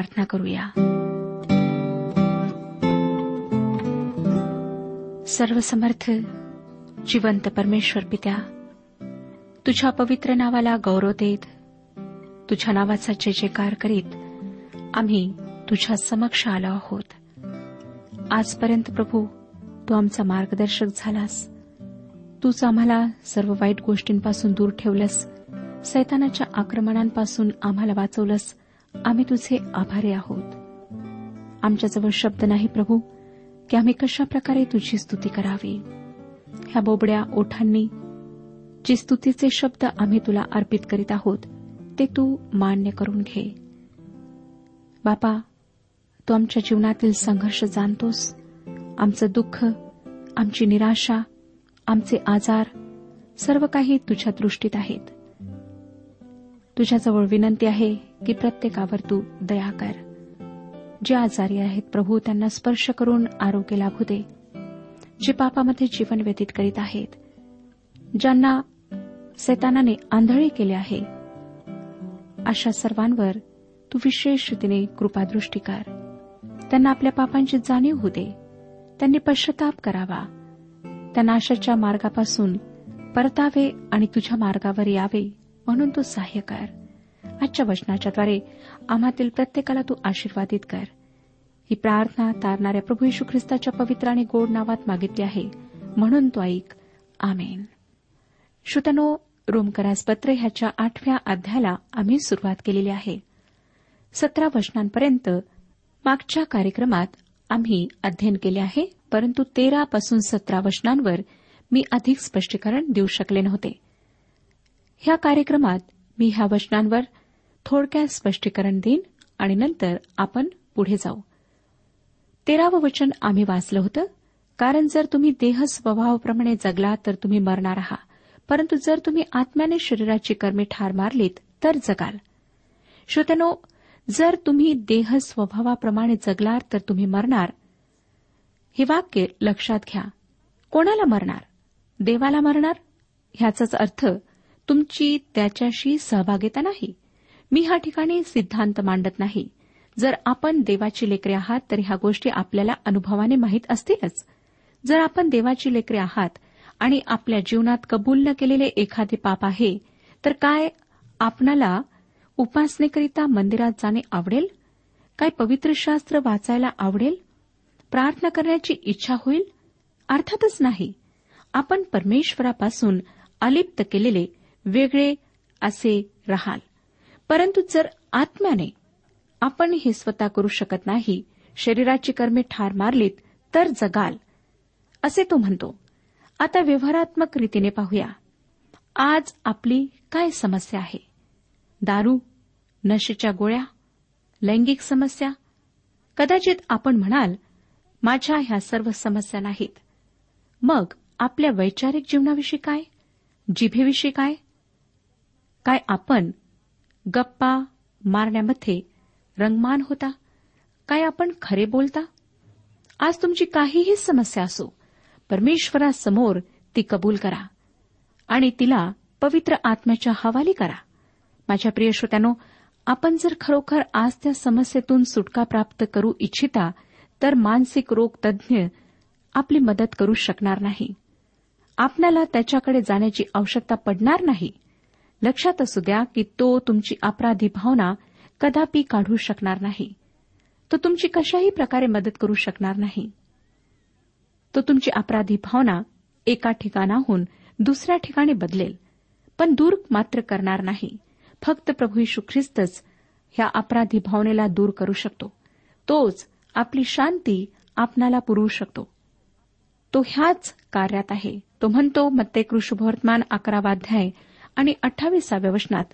प्रार्थना करूया. सर्वसमर्थ जिवंत परमेश्वर पित्या तुझ्या पवित्र नावाला गौरव देत तुझ्या नावाचा जय जयकार करीत आम्ही तुझ्या समक्ष आलो आहोत. आजपर्यंत प्रभू तू आमचा मार्गदर्शक झालास. तूच आम्हाला सर्व वाईट गोष्टींपासून दूर ठेवलंस. सैतानाच्या आक्रमणांपासून आम्हाला वाचवलंस. आम्ही तुझे आभारी आहोत. आमच्याजवळ शब्द नाही प्रभू. की आम्ही कशा प्रकारे तुझी स्तुती करावी? ह्या बोबड्या ओठांनी जे स्तुतीचे शब्द आम्ही तुला अर्पित करीत आहोत ते तू मान्य करून घे. बापा तू आमच्या जीवनातील संघर्ष जाणतोस. आमचं दुःख आमची निराशा आमचे आजार सर्व काही तुझ्या दृष्टीत आहेत. तुझ्याजवळ विनंती आहे की प्रत्येकावर तू दया कर. जे आजारी आहेत प्रभू त्यांना स्पर्श करून आरोग्य लाभू दे. जे पापामध्ये जीवन व्यतीत करीत आहेत ज्यांना सैतानाने आंधळे केले आहे अशा सर्वांवर तू विशेष रीतीने कृपादृष्टी कर. त्यांना आपल्या पापांची जाणीव होऊ दे. त्यांनी पश्चाताप करावा. त्यांना अशाच्या मार्गापासून परतावे आणि तुझ्या मार्गावर यावे म्हणून तू सहाय्य कर. आजच्या वचनाच्याद्वारे आम्हातील प्रत्येकाला तू आशीर्वादित कर. ही प्रार्थना तारणाऱ्या प्रभू यशू ख्रिस्ताच्या पवित्र आणि गोड नावात मागितली आहे. म्हणून तो ऐक. आमेन. श्रुतनो रोमकरास पत्र ह्याच्या आठव्या अध्यायाला आम्ही सुरुवात केलेली आहे. सतरा वचनांपर्यंत मागच्या कार्यक्रमात आम्ही अध्ययन केले आहे परंतु तेरा पासून सतरा वचनांवर मी अधिक स्पष्टीकरण देऊ शकले नव्हते. ह्या कार्यक्रमात मी ह्या वचनांवर थोडक्यात स्पष्टीकरण देईन आणि नंतर आपण पुढे जाऊ. तेरावं वचन आम्ही वाचलं होतं. कारण जर तुम्ही देह स्वभावाप्रमाणे जगला तर तुम्ही मरणार आहात. परंतु जर तुम्ही आत्म्याने शरीराची कर्मे ठार मारलीत तर जगाल. श्रोत्यानो जर तुम्ही देह स्वभावाप्रमाणे जगलार तर तुम्ही मरणार. हे वाक्य लक्षात घ्या. कोणाला मरणार? देवाला मरणार? ह्याचाच अर्थ तुमची त्याच्याशी सहभागिता नाही. मी ह्या ठिकाणी सिद्धांत मांडत नाही. जर आपण देवाची लेकरे आहात तर ह्या गोष्टी आपल्याला अनुभवाने माहीत असतीलच. जर आपण देवाची लेकरे आहात आणि आपल्या जीवनात कबूल न केलेले एखादे पाप आहे तर काय आपणाला उपासनेकरिता मंदिरात जाणे आवडेल? काय पवित्र शास्त्र वाचायला आवडेल? प्रार्थना करण्याची इच्छा होईल? अर्थातच नाही. आपण परमेश्वरापासून अलिप्त केलेले वेगळे असे राहाल. परंतु जर आत्म्याने आपण हे स्वतः करू शकत नाही शरीराची कर्मे ठार मारलीत तर जगाल. असे तो म्हणतो. आता व्यवहारात्मक रीतीने पाहूया. आज आपली काय समस्या आहे? दारू नशेच्या गोळ्या लैंगिक समस्या? कदाचित आपण म्हणाल माझ्या ह्या सर्व समस्या नाहीत. मग आपल्या वैचारिक जीवनाविषयी काय? जिभेविषयी काय? काय आपण गप्पा मारण्यामध्ये रंगमान होता. काय आपण खरे बोलता? आज तुमची काहीही समस्या असो परमेश्वरासमोर ती कबूल करा आणि तिला पवित्र आत्म्याच्या हवाली करा. माझ्या प्रिय श्रोत्यानो आपण जर खरोखर आज त्या समस्येतून सुटका प्राप्त करू इच्छिता तर मानसिक रोग तज्ज्ञ आपली मदत करू शकणार नाही. आपल्याला त्याच्याकडे जाण्याची आवश्यकता पडणार नाही. लक्षात असू द्या की तो तुमची अपराधी भावना कदापि काढू शकणार नाही. तो तुमची कशाही प्रकारे मदत करू शकणार नाही. तो तुमची अपराधी भावना एका ठिकाणाहून दुसऱ्या ठिकाणी बदलेल पण दूर मात्र करणार नाही. फक्त प्रभू यशू ख्रिस्तच ह्या अपराधी भावनेला दूर करू शकतो. तोच आपली शांती आपणाला पुरवू शकतो. तो ह्याच कार्यात आहे. तो म्हणतो मत्ते कृषुभवर्तमान अकरावाध्याय आणि अठ्ठावीसाव्या वचनात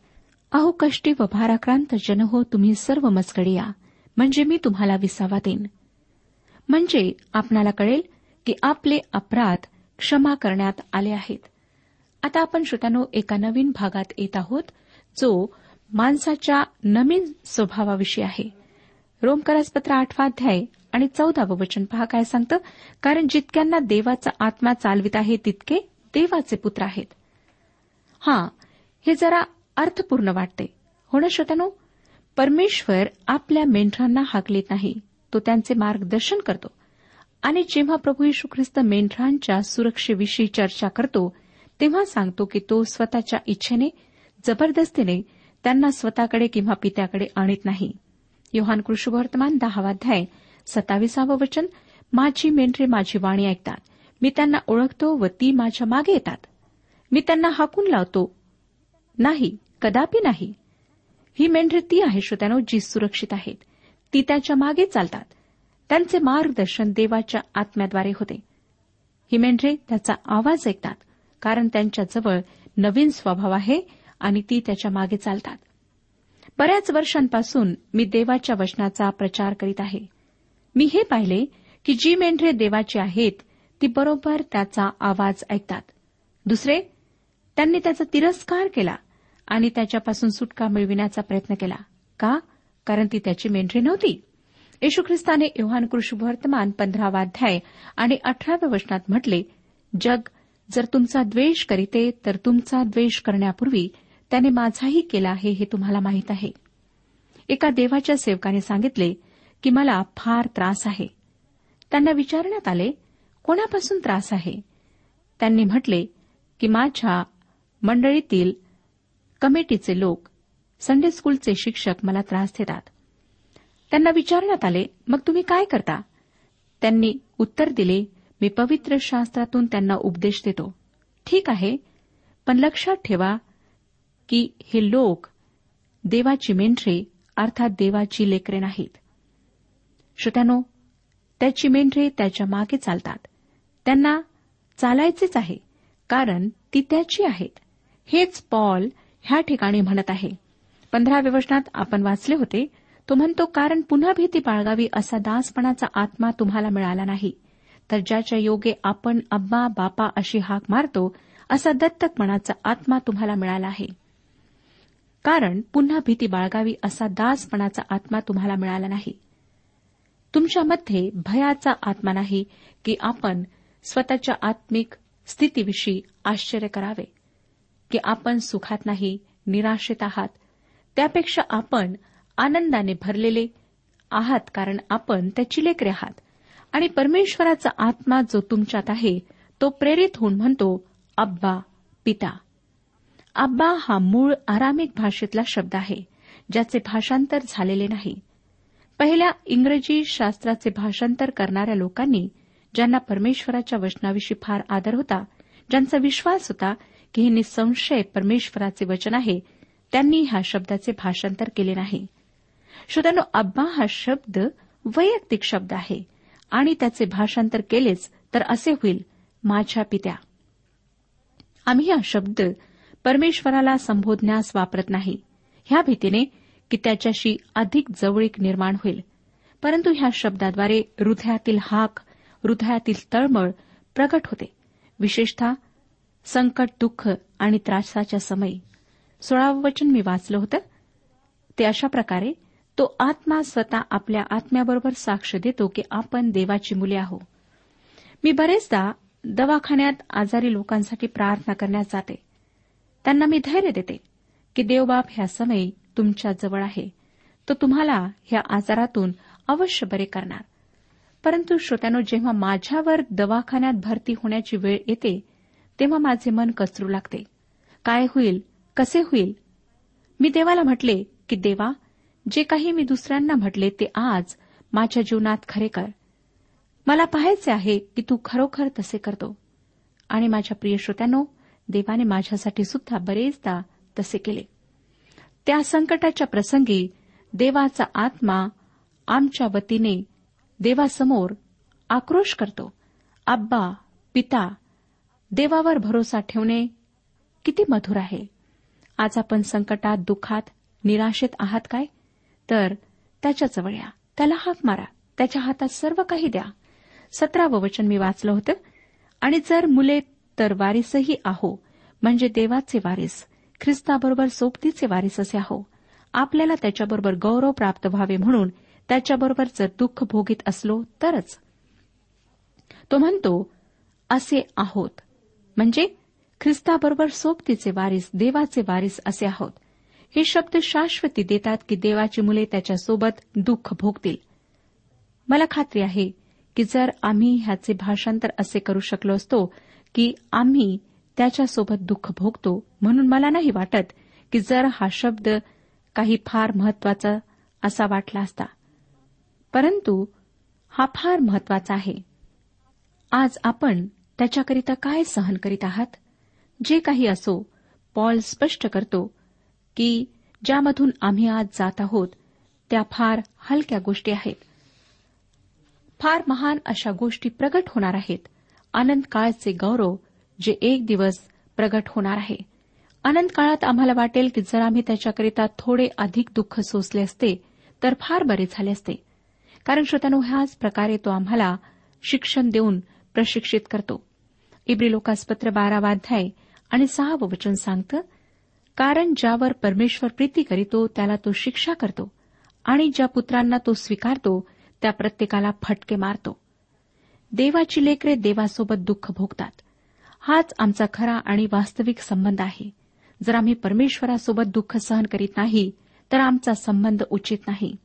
अहो कष्टी व भाराक्रांत जन हो तुम्ही सर्व मस्कडिया या म्हणजे मी तुम्हाला विसावा देईन. म्हणजे आपणाला कळेल की आपले अपराध क्षमा करण्यात आले आहेत. आता आपण श्रोत्यानो एका नवीन भागात येत आहोत जो माणसाच्या नवीन स्वभावाविषयी आहे. रोमकरासपत्र आठवाध्याय आणि चौदावं वचन पहा काय सांगतं? कारण जितक्यांना देवाचा आत्मा चालवित आहे तितके देवाचे पुत्र आहेत. हा हे जरा अर्थपूर्ण वाटते. हो ना श्रोत्यानो? परमेश्वर आपल्या मेंढरांना हाकलीत नाही. तो त्यांचे मार्गदर्शन करतो. आणि जेव्हा प्रभू यशू ख्रिस्त मेंढरांच्या सुरक्षेविषयी चर्चा करतो तेव्हा सांगतो की तो स्वतःच्या इच्छेने जबरदस्तीने त्यांना स्वतःकडे किंवा पित्याकडे आणत नाही. योहान कृष्णवर्तमान दहावाध्याय सत्ताविसावं वचन माझी मेंढरे माझी वाणी ऐकतात. मी त्यांना ओळखतो व ती माझ्या मागे येतात. मी त्यांना हाकून लावतो. नाही कदापि नाही. ही मेंढरे ती आहे श्रोत्यानो जी सुरक्षित आहेत. ती त्याच्यामागे चालतात. त्यांचे मार्गदर्शन देवाच्या आत्म्याद्वारे होते. ही मेंढरे त्याचा आवाज ऐकतात कारण त्यांच्याजवळ नवीन स्वभाव आहे आणि ती त्याच्यामागे चालतात. बऱ्याच वर्षांपासून मी देवाच्या वचनाचा प्रचार करीत आहे. मी हे पाहिले की जी मेंढरे देवाची आहेत ती बरोबर त्याचा आवाज ऐकतात. दुसरे त्यांनी त्याचा तिरस्कार केला आणि त्याच्यापासून सुटका मिळविण्याचा प्रयत्न केला. का? कारण ती त्याची मेंढरी नव्हती. येशू ख्रिस्ताने योहान कृष्णवर्तमान पंधरावाध्याय आणि अठराव्या वचनात म्हटले जग जर तुमचा द्वेष करीते तर तुमचा द्वेष करण्यापूर्वी त्याने माझाही केला आहे हे तुम्हाला माहीत आहे. एका देवाच्या सेवकाने सांगितले की मला फार त्रास आहे. त्यांना विचारण्यात आले कोणापासून त्रास आहे? त्यांनी म्हटले की माझ्या मंडळीतील कमिटीचे लोक संडे स्कूलचे शिक्षक मला त्रास देतात. त्यांना विचारण्यात आले मग तुम्ही काय करता? त्यांनी उत्तर दिले मी पवित्र शास्त्रातून त्यांना उपदेश देतो. ठीक आहे पण लक्षात ठेवा की हे लोक देवाची मेंढरे अर्थात देवाची लेकरे नाहीत. श्रोत्यानो त्याची मेंढरे त्याच्यामागे चालतात. त्यांना चालायचेच आहे कारण ती त्याची आहेत. हेच पॉल ह्या ठिकाणी म्हणत आहे. पंधराव्या वचनात आपण वाचले होते तो म्हणतो कारण पुन्हा भीती बाळगावी असा दासपणाचा आत्मा तुम्हाला मिळाला नाही. तर ज्याच्या योगे आपण अब्बा बापा अशी हाक मारतो असा दत्तकपणाचा आत्मा तुम्हाला मिळाला आहे. कारण पुन्हा भीती बाळगावी असा दासपणाचा आत्मा तुम्हाला मिळाला नाही. तुमच्यामध्ये भयाचा आत्मा नाही की आपण स्वतःच्या आत्मिक स्थितीविषयी आश्चर्य करावे. की आपण सुखात नाही निराशेत आहात. त्यापेक्षा आपण आनंदाने भरलेले आहात कारण आपण त्याची लेकरे आहात. आणि परमेश्वराचा आत्मा जो तुमच्यात आहे तो प्रेरित होऊन म्हणतो अब्बा पिता. अब्बा हा मूळ आरामिक भाषेतला शब्द आहे ज्याचे भाषांतर झालेले नाही. पहिल्या इंग्रजी शास्त्राचे भाषांतर करणाऱ्या लोकांनी ज्यांना परमेश्वराच्या वचनाविषयी फार आदर होता ज्यांचा विश्वास होता की हे निसंशय परमेश्वराचे वचन आहे त्यांनी ह्या शब्दाचे भाषांतर केले नाही. श्रोत्यानो अब्बा हा शब्द वैयक्तिक शब्द आहे आणि त्याचे भाषांतर केलेच तर असे होईल माझ्या पित्या. आम्ही हा शब्द परमेश्वराला संबोधण्यास वापरत नाही. ह्या भीतीने की त्याच्याशी अधिक जवळीक निर्माण होईल. परंतु ह्या शब्दाद्वारे हृदयातील हाक हृदयातील तळमळ प्रकट होते. विशेषतः संकट दुःख आणि त्रासाच्या समयी. सोळावं वचन मी वाचलं होतं. ते अशा प्रकारे तो आत्मा स्वतः आपल्या आत्म्याबरोबर साक्ष देतो की आपण देवाची मुले आहो मी बरेचदा दवाखान्यात आजारी लोकांसाठी प्रार्थना करण्यात जाते. त्यांना मी धैर्य देते की देवबाप ह्या समयी तुमच्या जवळ आहे. तो तुम्हाला ह्या आजारातून अवश्य बरे करणार. परंतु श्रोत्यानो जेव्हा माझ्यावर दवाखान्यात भरती होण्याची वेळ येते तेव्हा माझे मन कचरू लागते. काय होईल? कसे होईल? मी देवाला म्हटले की देवा जे काही मी दुसऱ्यांना म्हटले ते आज माझ्या जीवनात खरे कर मला पाहायचे आहे की तू खरोखर तसे करतो. आणि माझ्या प्रिय श्रोत्यानो देवाने माझ्यासाठी सुद्धा बरेचदा तसे केले. त्या संकटाच्या प्रसंगी देवाचा आत्मा आमच्या वतीने देवासमोर आक्रोश करतो. अब्बा पिता देवावर भरोसा ठेवणे किती मधुर आहे. आज आपण संकटात दुःखात निराशेत आहात काय? तर त्याच्याजवळ या. त्याला हाक मारा. त्याच्या हातात सर्व काही द्या. सतरावं वचन मी वाचलं होतं. आणि जर मुले तर वारीसही आहो. म्हणजे देवाचे वारीस ख्रिस्ताबरोबर सोबतीचे वारीस असे आहो. आपल्याला त्याच्याबरोबर गौरव प्राप्त व्हावे म्हणून त्याच्याबरोबर जर दुःख भोगीत असलो तरच. तो म्हणतो असे आहोत. म्हणजे ख्रिस्ताबरोबर सोबतीचे वारीस देवाचे वारीस असे आहोत. हे शब्द शाश्वती देतात की देवाची मुले त्याच्यासोबत दुःख भोगतील. मला खात्री आहे की जर आम्ही ह्याचे भाषांतर असे करू शकलो असतो की आम्ही त्याच्यासोबत दुःख भोगतो म्हणून मला नाही वाटत की जर हा शब्द काही फार महत्त्वाचा असा वाटला असता. परंतु हा फार महत्त्वाचा आहे. आज आपण त्याच्याकरिता काय सहन करीत आहात? जे काही असो पॉल स्पष्ट करतो की ज्यामधून आम्ही आज जात आहोत त्या फार हलक्या गोष्टी आहेत. फार महान अशा गोष्टी प्रगट होणार आहेत. अनंत काळचे गौरव जे एक दिवस प्रगट होणार आहे. अनंत काळात आम्हाला वाटेल की जर आम्ही त्याच्याकरिता थोडे अधिक दुःख सोसले असते तर फार बरे झाले असते. कारण श्रोत्यानो ह्याच प्रकारे तो आम्हाला शिक्षण देऊन प्रशिक्षित करतो. इब्री लोकासपत्र बारावाध्याय आणि सहावं वचन सांगतं कारण ज्यावर परमेश्वर प्रीती करीतो त्याला तो शिक्षा करतो आणि ज्या पुत्रांना तो स्वीकारतो त्या प्रत्येकाला फटके मारतो. देवाची लेकरे देवासोबत दुःख भोगतात. हाच आमचा खरा आणि वास्तविक संबंध आहे. जर आम्ही परमेश्वरासोबत दुःख सहन करीत नाही तर आमचा संबंध उचित नाही.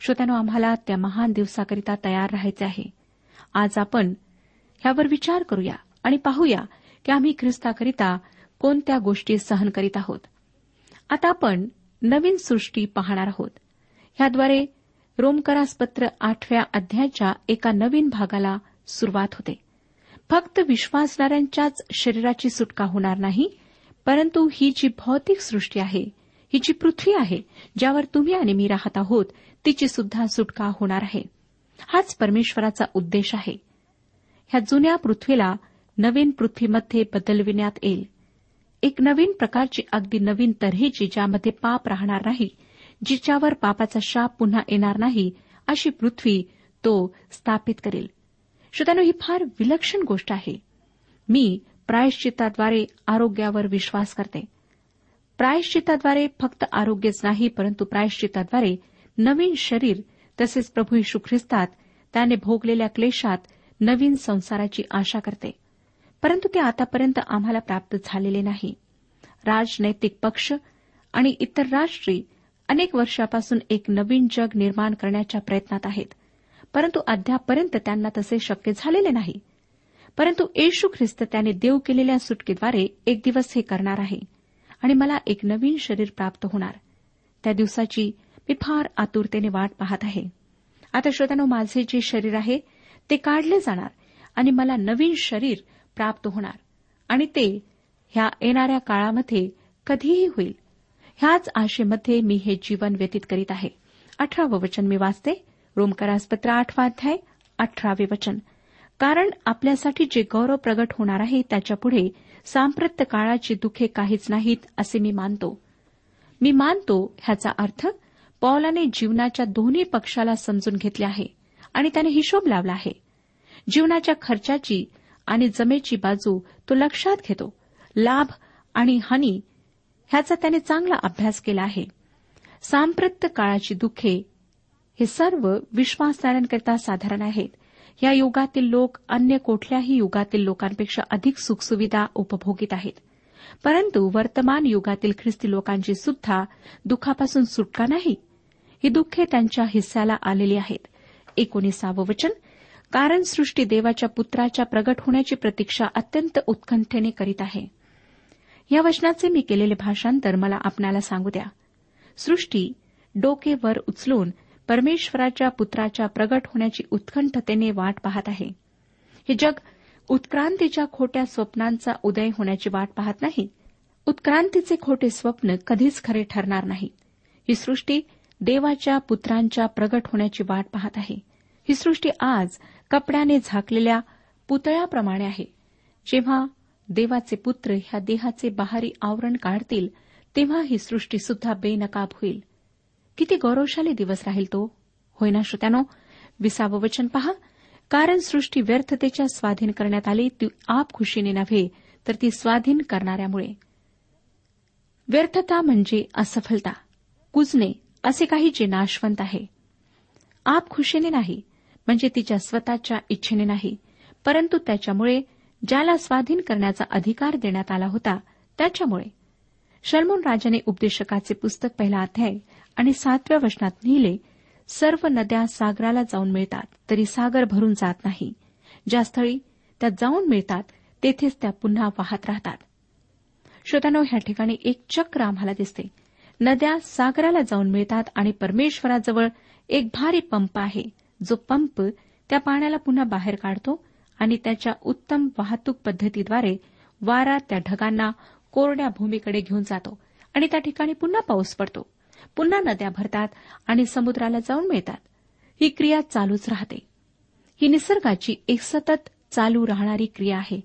श्रोत्यानो आम्हाला त्या महान दिवसाकरिता तयार राहायचे आहे. आज आपण ह्यावर विचार करूया. आणि पाहूया की आम्ही ख्रिस्ताकरिता कोणत्या गोष्टी सहन करीत आहोत. आता आपण नवीन सृष्टी पाहणार आहोत. ह्याद्वारे रोमकरासपत्र आठव्या अध्यायाच्या एका नवीन भागाला सुरुवात होते. फक्त विश्वासणाऱ्यांच्याच शरीराची सुटका होणार नाही परंतु ही जी भौतिक सृष्टी आहे ही जी पृथ्वी आहे ज्यावर तुम्ही आणि मी राहत आहोत तिची सुद्धा सुटका होणार आहे. हाच परमेश्वराचा उद्देश आहे. ह्या जुन्या पृथ्वीला नवीन पृथ्वीमध्ये बदलविण्यात येईल. एक नवीन प्रकारची अगदी नवीन तऱ्हेची ज्यामध्ये पाप राहणार नाही जिच्यावर पापाचा शाप पुन्हा येणार नाही अशी पृथ्वी तो स्थापित करेल. श्रोत्यानो ही फार विलक्षण गोष्ट आहे. मी प्रायश्चिताद्वारे आरोग्यावर विश्वास करते. प्रायश्चिताद्वारे फक्त आरोग्यच नाही परंतु प्रायश्चिताद्वारे नवीन शरीर तसेच प्रभू यशू ख्रिस्तात त्याने भोगलेल्या क्लेशात नवीन संसाराची आशा करते. परंतु ते आतापर्यंत आम्हाला प्राप्त झालेले नाही. राजनैतिक पक्ष आणि इतर राष्ट्री अनेक वर्षापासून एक नवीन जग निर्माण करण्याच्या प्रयत्नात आहेत. परंतु अद्यापपर्यंत त्यांना तसे शक्य झालेले नाही. परंतु येशू ख्रिस्त त्याने देव केलेल्या सुटकेद्वारे एक दिवस हे करणार आहे आणि मला एक नवीन शरीर प्राप्त होणार. त्या दिवसाची मी फार आतुरतेने वाट पाहत आहे. आता श्रोत्यानो माझे जे शरीर आहे ते काढले जाणार आणि मला नवीन शरीर प्राप्त होणार. आणि ते ह्या येणाऱ्या काळामध्ये कधीही होईल. ह्याच आशेमध्ये मी हे जीवन व्यतीत करीत आहे. अठरावं वचन मी वाचते. रोमकरासपत्र आठवा अध्याय अठरावे वचन. कारण आपल्यासाठी जे गौरव प्रगट होणार आहे त्याच्यापुढे सांप्रत्य काळाची दुःखे काहीच नाहीत असे मी मानतो. मी मानतो ह्याचा अर्थ पौलाने जीवनाच्या दोन्ही पक्षाला समजून घेतले आहे आणि त्याने हिशोब लावला आहे. जीवनाच्या खर्चाची आणि जमेची बाजू तो लक्षात घेतो. लाभ आणि हानी ह्याचा त्याने चांगला अभ्यास केला आहे. सांप्रत्य काळाची दुःखे हे सर्व विश्वासणाऱ्यांकरिता साधारण आहेत. या युगातील लोक अन्य कुठल्याही युगातील लोकांपेक्षा अधिक सुखसुविधा उपभोगीत आहेत. परंतु वर्तमान युगातील ख्रिस्ती लोकांची सुद्धा दुःखापासून सुटका नाही. ही दुःखे त्यांच्या हिस्साला आलेली आहेत. एकोणीसावं वचन कारण सृष्टी देवाच्या पुत्राच्या प्रगट होण्याची प्रतीक्षा अत्यंत उत्कंठेने करीत आहे. या वचनाचे मी केलेले भाषांतर मला आपणाला सांगू द्या. सृष्टी डोके वर उचलून परमेश्वराच्या पुत्राच्या प्रगट होण्याची उत्कंठतेने वाट पाहत आहे. हे जग उत्क्रांतीच्या खोट्या स्वप्नांचा उदय होण्याची वाट पाहत नाही. उत्क्रांतीचे खोटे स्वप्न कधीच खरे ठरणार नाही. ही सृष्टी देवाच्या पुत्रांच्या प्रगट होण्याची वाट पाहत आहे. ही सृष्टी आज कपड्याने झाकलेल्या पुतळ्याप्रमाणे आहे. जेव्हा देवाचे पुत्र ह्या देहाचे बाहेरी आवरण काढतील तेव्हा ही सृष्टी सुद्धा बेनकाब होईल. किती गौरवशाली दिवस राहील तो? होय ना श्रोत्यानो? विसावं वचन पहा. कारण सृष्टी व्यर्थतेच्या स्वाधीन करण्यात आली ती आप खुशीने नव्हे तर ती स्वाधीन करणाऱ्यामुळे. व्यर्थता म्हणजे असफलता कुजणे असे काही जे नाशवंत आहे. आप खुशीने नाही म्हणजे तिच्या स्वतःच्या इच्छेने नाही परंतु त्याच्यामुळे ज्याला स्वाधीन करण्याचा अधिकार देण्यात आला होता त्याच्यामुळे. शर्मोन राजाने उपदेशकाचे पुस्तक पहिला अध्याय आणि सातव्या वचनात लिहिले सर्व नद्या सागराला जाऊन मिळतात तरी सागर भरून जात नाही. ज्या स्थळी त्या जाऊन मिळतात तेथेच त्या पुन्हा वाहत राहतात. श्रोत्यानो ह्या ठिकाणी एक चक्र आम्हाला दिसते. नद्या सागराला जाऊन मिळतात आणि परमेश्वराजवळ एक भारी पंप आहे. जो पंप त्या पाण्याला पुन्हा बाहेर काढतो आणि त्याच्या उत्तम वाहतूक पद्धतीद्वारे वारा त्या ढगांना कोरड्या भूमीकडे घेऊन जातो आणि त्या ठिकाणी पुन्हा पाऊस पडतो पुन्हा नद्या भरतात आणि समुद्राला जाऊन मिळतात. ही क्रिया चालूच राहते. ही निसर्गाची एक सतत चालू राहणारी क्रिया आहे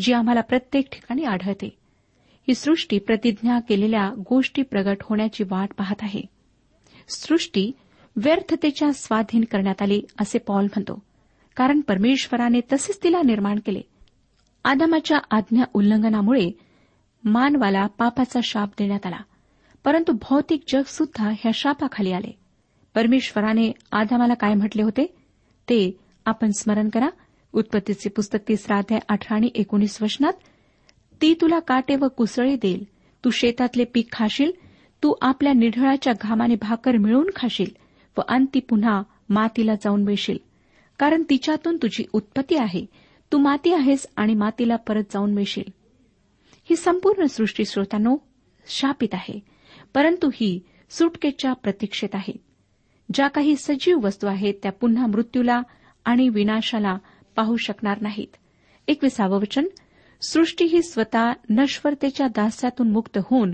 जी आम्हाला प्रत्येक ठिकाणी आढळते. ही सृष्टी प्रतिज्ञा केलेल्या गोष्टी प्रगट होण्याची वाट पाहत आहे. सृष्टी व्यर्थतेच्या स्वाधीन करण्यात आली असे पॉल म्हणतो. कारण परमेश्वराने तसेच तिला निर्माण केले. आदामाच्या आज्ञा उल्लंघनामुळे मानवाला पापाचा शाप देण्यात आला. परंतु भौतिक जग सुद्धा ह्या शापाखाली आले. परमेश्वराने आदामाला काय म्हटले होते? ते आपण स्मरण करा. उत्पत्तीचे पुस्तक तिसरा अध्याय अठरा आणि एकोणीस वचनात ती तुला काटे व कुसळे देईल. तू शेतातले पीक खाशील. तू आपल्या निढळाच्या घामाने भाकर मिळवून खाशील. व अंती पुन्हा मातीला जाऊन मिळशील. कारण तिच्यातून तुझी उत्पत्ती आहे. तू माती आहेस आणि मातीला परत जाऊन मिळशील. ही संपूर्ण सृष्टी श्रोतांनो शापित आहे. परंतु ही सुटकेच्या प्रतीक्षेत आहे. ज्या काही सजीव वस्तू आहेत त्या पुन्हा मृत्यूला आणि विनाशाला पाहू शकणार नाहीत. एकविसावं वचन सृष्टी ही स्वतः नश्वरतेच्या दास्यातून मुक्त होऊन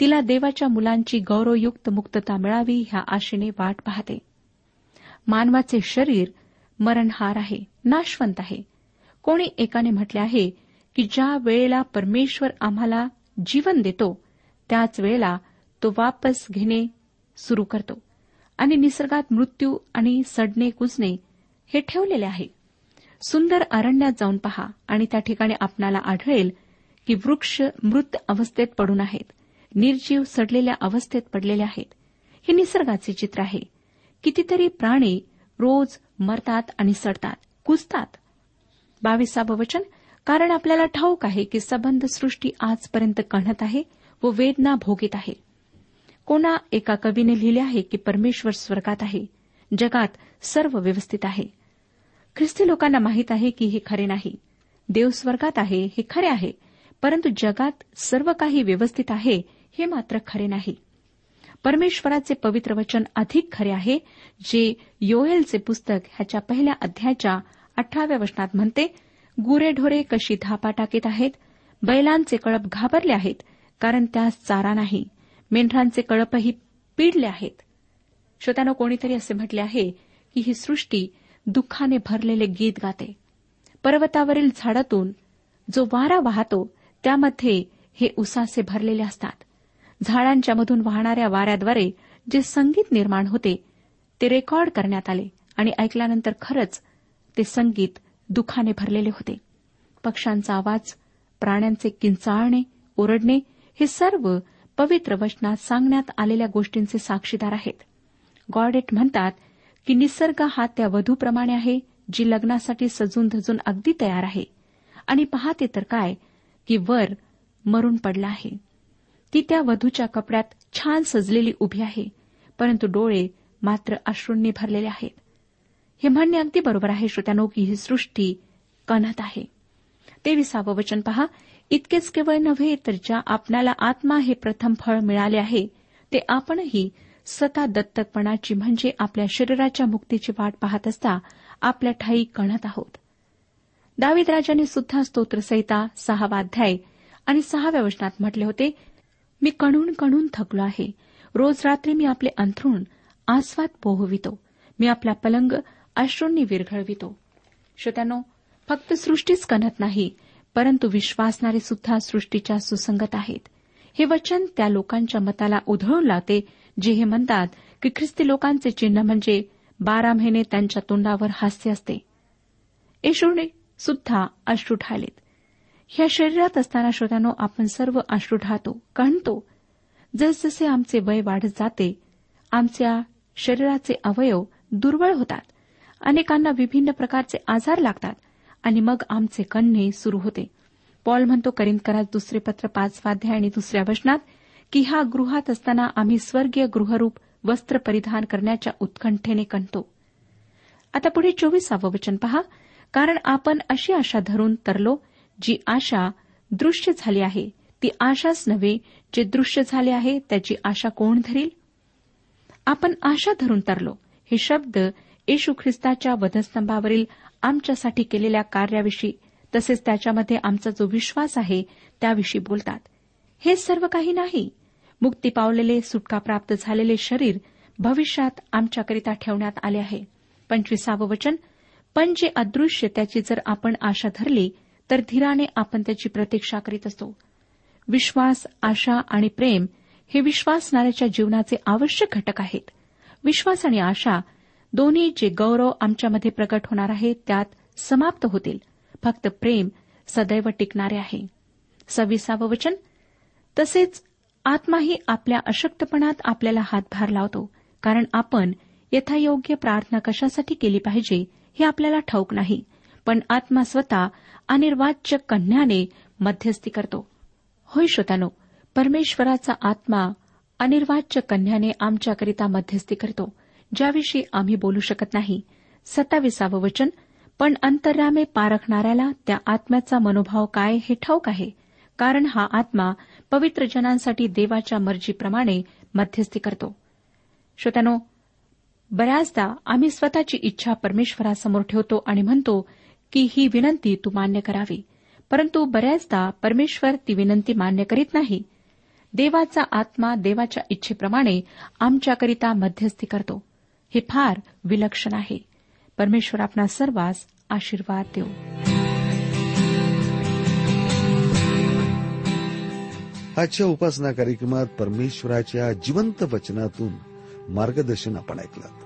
तिला देवाच्या मुलांची गौरवयुक्त मुक्तता मिळावी ह्या आशेने वाट पाहते. मानवाचे शरीर मरणहार आहे नाशवंत आहे. कोणी एकाने म्हटले आहे की ज्या वेळेला परमेश्वर आम्हाला जीवन देतो त्याच वेळेला तो वापस घेणे सुरू करतो आणि निसर्गात मृत्यू आणि सडणे कुजणे हे ठेवलेले आहे. सुंदर अरण्यात जाऊन पहा आणि त्या ठिकाणी आपणाला आढळेल की वृक्ष मृत अवस्थेत पडून आहेत. निर्जीव सडलेल्या अवस्थेत पडलेले आहेत. हे निसर्गाचे चित्र आहे. कितीतरी प्राणी रोज मरतात आणि सडतात कुजतात. बावीसावं वचन कारण आपल्याला ठाऊक आहे की संबंध सृष्टी आजपर्यंत कणत आहे व वेदना भोगीत आहे. कोणा एका कवीने लिहिले आहे की परमेश्वर स्वर्गात आहे जगात सर्व व्यवस्थित आहे. ख्रिस्ती लोकांना माहीत आहे की हे खरे नाही. देव स्वर्गात आहे हे खरे आहे परंतु जगात सर्व काही व्यवस्थित आहे हे मात्र खरे नाही. परमेश्वराचे पवित्र वचन अधिक खरे आहे जे योएलचे पुस्तक ह्याच्या पहिल्या अध्यायाच्या अठराव्या वचनात म्हणते गुरेढोरे कशी धापा टाकीत आहेत? बैलांचे कळप घाबरले आहेत कारण त्यास चारा नाही. मेंढरांचे कळपही पिडले आहेत. श्रोत्यानं कोणीतरी असे म्हटले आहे की ही सृष्टी दुःखाने भरलेले गीत गाते. पर्वतावरील झाडातून जो वारा वाहतो त्यामध्ये हे उसासे भरलेले असतात. झाडांच्या मधून वाहणाऱ्या वाऱ्याद्वारे जे संगीत निर्माण होते ते रेकॉर्ड करण्यात आले आणि ऐकल्यानंतर खरंच ते संगीत दुखाने भरलेले होते. पक्ष्यांचा आवाज प्राण्यांचे किंचाळणे ओरडणे हे सर्व पवित्र वचनात सांगण्यात आलेल्या गोष्टींचे साक्षीदार आहेत. गॉडेट म्हणतात की निसर्ग हा त्या वधूप्रमाणे आहे जी लग्नासाठी सजून धजून अगदी तयार आहे. आणि पाहते तर काय की वर मरून पडला आहे. ती त्या वधूच्या कपड्यात छान सजलेली उभी आहे परंतु डोळे मात्र अश्रूंनी भरलेले आहेत. हे म्हणणे अगदी बरोबर आहे श्रोत्यानो की ही सृष्टी कणत आहे. तेविसावं वचन पहा. इतकेच केवळ नव्हे तर ज्या आपणाला आत्मा हे प्रथम फळ मिळाले आहे ते आपणही स्वतः दत्तकपणाची म्हणजे आपल्या शरीराच्या मुक्तीची वाट पाहत असता आपल्या ठाई कणत आहोत. दावीद राजाने सुद्धा स्तोत्रसहिता सहावा अध्याय आणि सहाव्या वचनात म्हटले होते मी कणून कणून थकलो आहे. रोज रात्री मी आपले अंथरूण आस्वाद पोहवितो. मी आपला पलंग अश्रूंनी विरघळवितो. श्रोत्यानो फक्त सृष्टीच कणत नाही परंतु विश्वासणारे सुद्धा सृष्टीच्या सुसंगत आहेत. हे वचन त्या लोकांच्या मताला उधळून लावते जे हे म्हणतात की ख्रिस्ती लोकांचे चिन्ह म्हणजे बारा महिने त्यांच्या तोंडावर हास्य असते. येशूने सुद्धा अश्रू ठालेत. ह्या शरीरात असताना श्रोत्यानो आपण सर्व अश्रू ढाळतो कणतो जसजसे आमचे वय वाढत जाते आमच्या शरीराचे अवयव दुर्बळ होतात. अनेकांना विभिन्न प्रकारचे आजार लागतात आणि मग आमचे कण्णे सुरू होते. पॉल म्हणतो करिंदकरात दुसरे पत्र पाचवाध्याय आणि दुसऱ्या वचनात की ह्या गृहात असताना आम्ही स्वर्गीय गृहरूप वस्त्र परिधान करण्याच्या उत्कंठेने कणतो आता पुढे चोवीसावं वचन पहा. कारण आपण अशी आशा धरून तरलो जी आशा दृश्य झाली आहे ती आशाच नव्हे जे दृश्य झाले आहे त्याची आशा कोण धरील? आपण आशा धरून तरलो. हे शब्द येशू ख्रिस्ताच्या वधस्तंभावरील आमच्यासाठी केलेल्या कार्याविषयी तसेच त्याच्यामध्ये आमचा जो विश्वास आहे त्याविषयी बोलतात. हे सर्व काही नाही. मुक्ती पावलेले सुटका प्राप्त झालेले शरीर भविष्यात आमच्याकरिता ठेवण्यात आले आहे. पंचवीसावं वचन पण जे अदृश्य त्याची जर आपण आशा धरली तर धीराने आपण त्याची प्रतीक्षा करीत असतो. विश्वास आशा आणि प्रेम हे विश्वासणाऱ्याच्या जीवनाचे आवश्यक घटक आहेत. विश्वास आणि आशा दोन्ही जे गौरव आमच्यामध्ये प्रकट होणार आहे त्यात समाप्त होतील. फक्त प्रेम सदैव टिकणारे आहे. सव्वीसावं वचन. तसेच आत्माही आपल्या अशक्तपणात आपल्याला हातभार लावतो कारण आपण यथायोग्य प्रार्थना कशासाठी केली पाहिजे हे आपल्याला ठाऊक नाही. पण आत्मा स्वतः अनिर्वाच्य कन्याने मध्यस्थी करतो. होय श्रोतानो परमेश्वराचा आत्मा अनिर्वाच्य कन्याने आमच्याकरिता मध्यस्थी करतो ज्याविषयी आम्ही बोलू शकत नाही. सत्ताविसावं वचन पण अंतर्रामे पारखणाऱ्याला त्या आत्म्याचा मनोभाव काय हे ठाऊक आहे? कारण हा आत्मा पवित्र जनांसाठी देवाच्या मर्जीप्रमाणे मध्यस्थी करतो. श्रोत्यानो बऱ्याचदा आम्ही स्वतःची इच्छा परमेश्वरासमोर ठेवतो आणि म्हणतो की ही विनंती तू मान्य करावी. परंतु बऱ्याचदा परमेश्वर ती विनंती मान्य करीत नाही. देवाचा आत्मा देवाच्या इच्छेप्रमाणे आमच्याकरिता मध्यस्थी करतो. हे फार विलक्षण आहे. परमेश्वर आपणा सर्वांस आशीर्वाद देऊ. आजच्या उपासना कार्यक्रमात परमेश्वराच्या जिवंत वचनातून मार्गदर्शन आपण ऐकलं.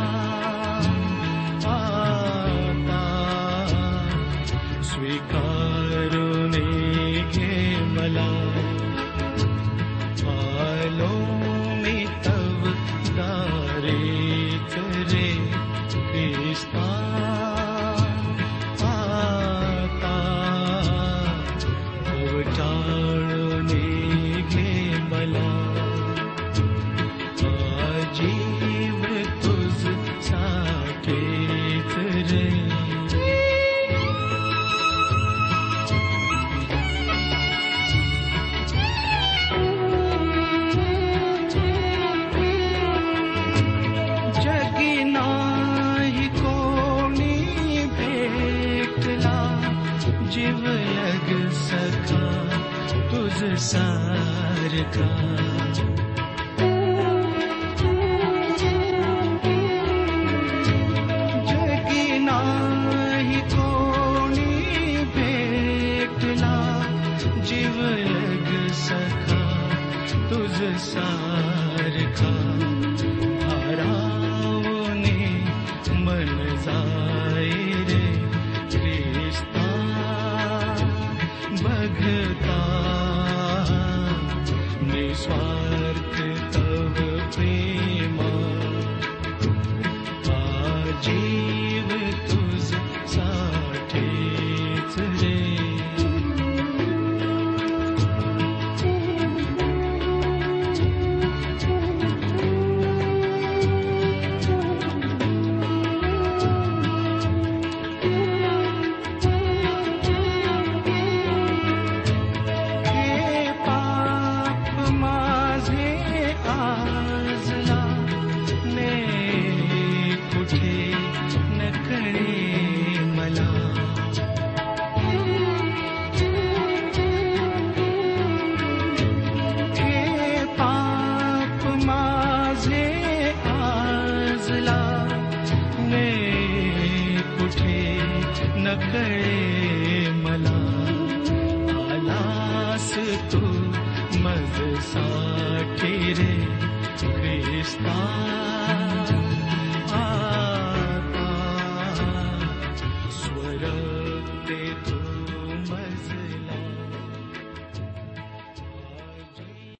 संसार का